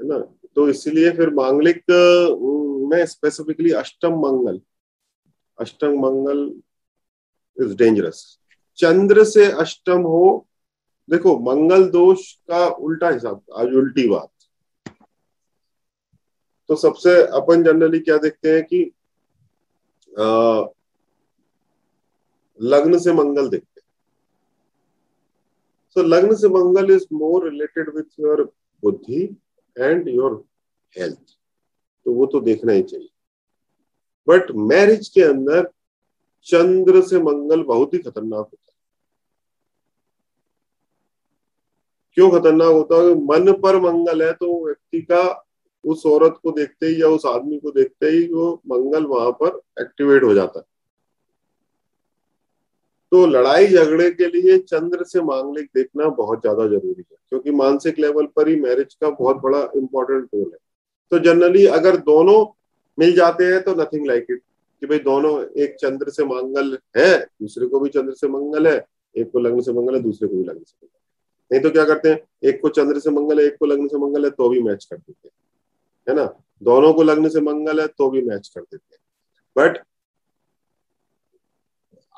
है ना? तो इसलिए फिर मांगलिक में स्पेसिफिकली अष्टम मंगल अष्टम मंगल इज़ डेंजरस चंद्र से अष्टम हो देखो मंगल दोष का उल्टा हिसाब आज उल्टी बात। तो सबसे अपन जनरली क्या देखते हैं कि आ, लग्न से मंगल देखते हैं। सो so, लग्न से Mangal is more related with your बुद्धि एंड योर हेल्थ तो वो तो देखना ही चाहिए। बट मैरिज के अंदर चंद्र से मंगल बहुत ही खतरनाक होता है। क्यों खतरनाक होता है? मन पर मंगल है तो व्यक्ति का उस औरत को देखते ही या उस आदमी को देखते ही वो मंगल वहाँ पर एक्टिवेट हो जाता है। तो लड़ाई झगड़े के लिए चंद्र से मांगलिक देखना बहुत ज़्यादा ज़रूरी है, क्योंकि मानसिक लेवल पर ही मैरिज का बहुत बड़ा इंपॉर्टेंट रोल है। तो जनरली अगर दोनों मिल जाते हैं तो नथिंग लाइक इट कि भाई दोनों एक चंद्र से मंगल है, दूसरे को भी चंद्र से मंगल है, एक को लग्न से मंगल है, दूसरे को भी लग्न से मंगल है। नहीं तो क्या करते हैं, एक को चंद्र से मंगल है, एक को लग्न से मंगल है तो भी मैच कर देते हैं। है ना? दोनों को लग्न से मंगल है तो भी मैच कर देते हैं। बट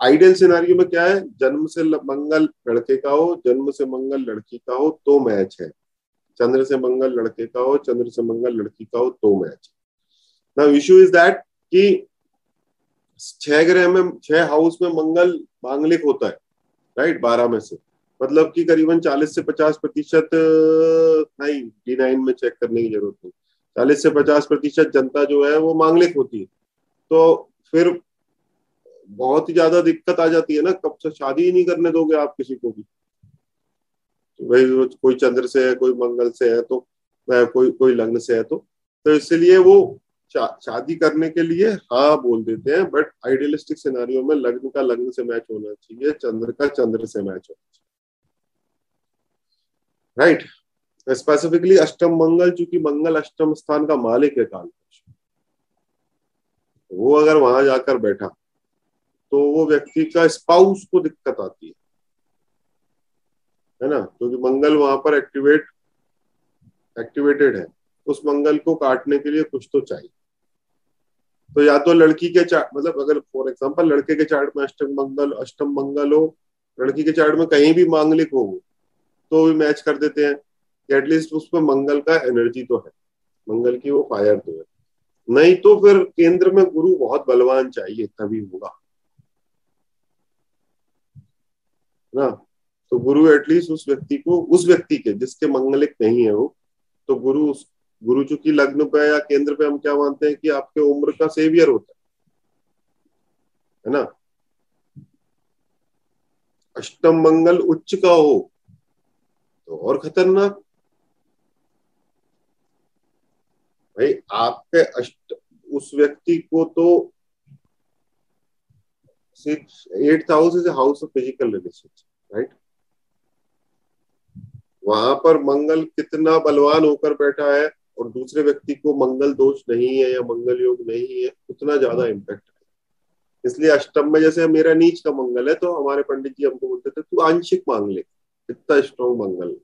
आइडियल सिनारियो में क्या है? जन्म से मंगल लड़के का हो, जन्म से मंगल लड़की का हो तो मैच है। चंद्र से मंगल लड़के का हो, चंद्र से मंगल लड़की का हो तो मैच ना इश्यू इज़ दैट कि छह ग्रह में, छह हाउस में मंगल मांगलिक होता है राइट बारह में से। मतलब कि करीबन चालीस से पचास प्रतिशत नहीं डी नाइन में चेक करने की ज़रूरत नहीं। चालीस से पचास प्रतिशत जनता जो है, वो मांगलिक होती है। तो फिर बहुत ही ज़्यादा दिक्कत आ जाती है ना, कब से शादी ही नहीं करने दोगे आप किसी को भी। तो भाई कोई चंद्र से है, कोई मंगल से है तो कोई कोई लग्न से है तो तो इसलिए वो शादी करने के लिए हाँ बोल देते हैं बट आइडियलिस्टिक सिनारियों में लग्न का लग्न से मैच होना चाहिए, चंद्र का चंद्र से मैच होना चाहिए। राइट स्पेसिफिकली अष्टम मंगल, चूँकि मंगल अष्टम स्थान का मालिक है काल वो अगर वहाँ जाकर बैठा तो वो व्यक्ति का स्पाउस को दिक्कत आती है। है ना? क्योंकि तो मंगल वहाँ पर एक्टिवेट एक्टिवेटेड है। उस मंगल को काटने के लिए कुछ तो चाहिए। तो या तो लड़की के चार्ट मतलब अगर फॉर एग्जांपल लड़के के चार्ट में अष्टम मंगल अष्टम मंगल हो, लड़की के चार्ट में कहीं भी मांगलिक हो तो भी मैच कर देते हैं। एटलीस्ट उसमें मंगल का एनर्जी तो है। मंगल की वो फायर तो है। नहीं तो फिर केंद्र में गुरु बहुत बलवान चाहिए, तभी होगा। ना? तो गुरु एटलीस्ट उस व्यक्ति को, उस व्यक्ति के, जिसके मंगलिक नहीं है वो तो गुरु उस, गुरु चूँकि लग्न पे या केंद्र पे हम क्या मानते हैं कि आपके उम्र का सेवियर होता है ना? अष्टम मंगल उच्च का हो तो और खतरनाक। भाई, आपके अष्ट, उस व्यक्ति को तो at house is house of physical relationship right वहाँ पर मंगल कितना बलवान होकर बैठा है और दूसरे व्यक्ति को मंगल दोष नहीं है या मंगल योग नहीं है, उतना ज़्यादा इम्पैक्ट है। इसलिए अष्टम में जैसे मेरा नीच का मंगल है तो हमारे पंडित जी हमको बोलते थे, तू आंशिक मांग ले, इतना स्ट्रॉन्ग मंगल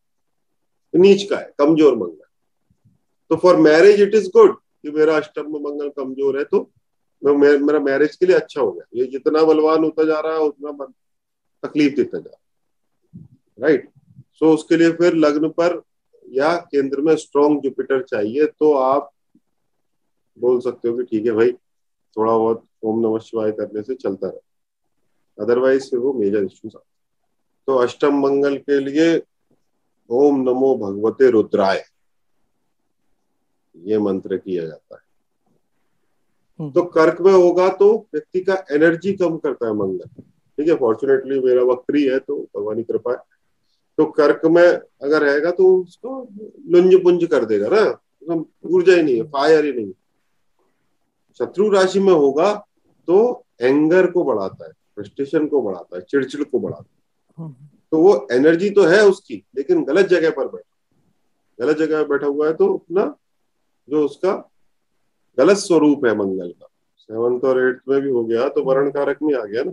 नीच का है, कमज़ोर मंगल तो for marriage it is good कि मेरा अष्टम में मंगल कमज़ोर है तो मैं, मेरा मैरिज के लिए अच्छा हो गया। ये जितना बलवान होता जा रहा है, उतना तकलीफ़ देता जा रहा राइट सो उसके लिए फिर लग्न पर या केंद्र में स्ट्रॉन्ग जुपिटर चाहिए तो आप बोल सकते हो कि ठीक है भाई, थोड़ा बहुत ओम नमः शिवाय करने से चलता रहे। अदरवाइज़ फिर वो मेजर इश्यूज़ तो अष्टम मंगल के लिए ओम नमो भगवते रुद्राय। ये मंत्र किया जाता है। तो कर्क में होगा तो व्यक्ति का एनर्जी कम करता है मंगल ठीक है फॉर्चुनेटली मेरा वक्री है तो भगवान की कृपा है। तो कर्क में अगर रहेगा तो उसको लुंज पुंज कर देगा ना। ऊर्जा ही नहीं है फायर ही नहीं शत्रु राशि में होगा तो एंगर को बढ़ाता है फ्रस्ट्रेशन को बढ़ाता है चिड़चिड़ को बढ़ाता है। हम्म। तो वो एनर्जी तो है उसकी लेकिन गलत जगह पर बैठा। गलत जगह पर बैठा हुआ है तो अपना जो उसका गलत स्वरूप है मंगल का। सेवंथ और एट्थ में भी हो गया तो वर्ण कारक में आ गया ना।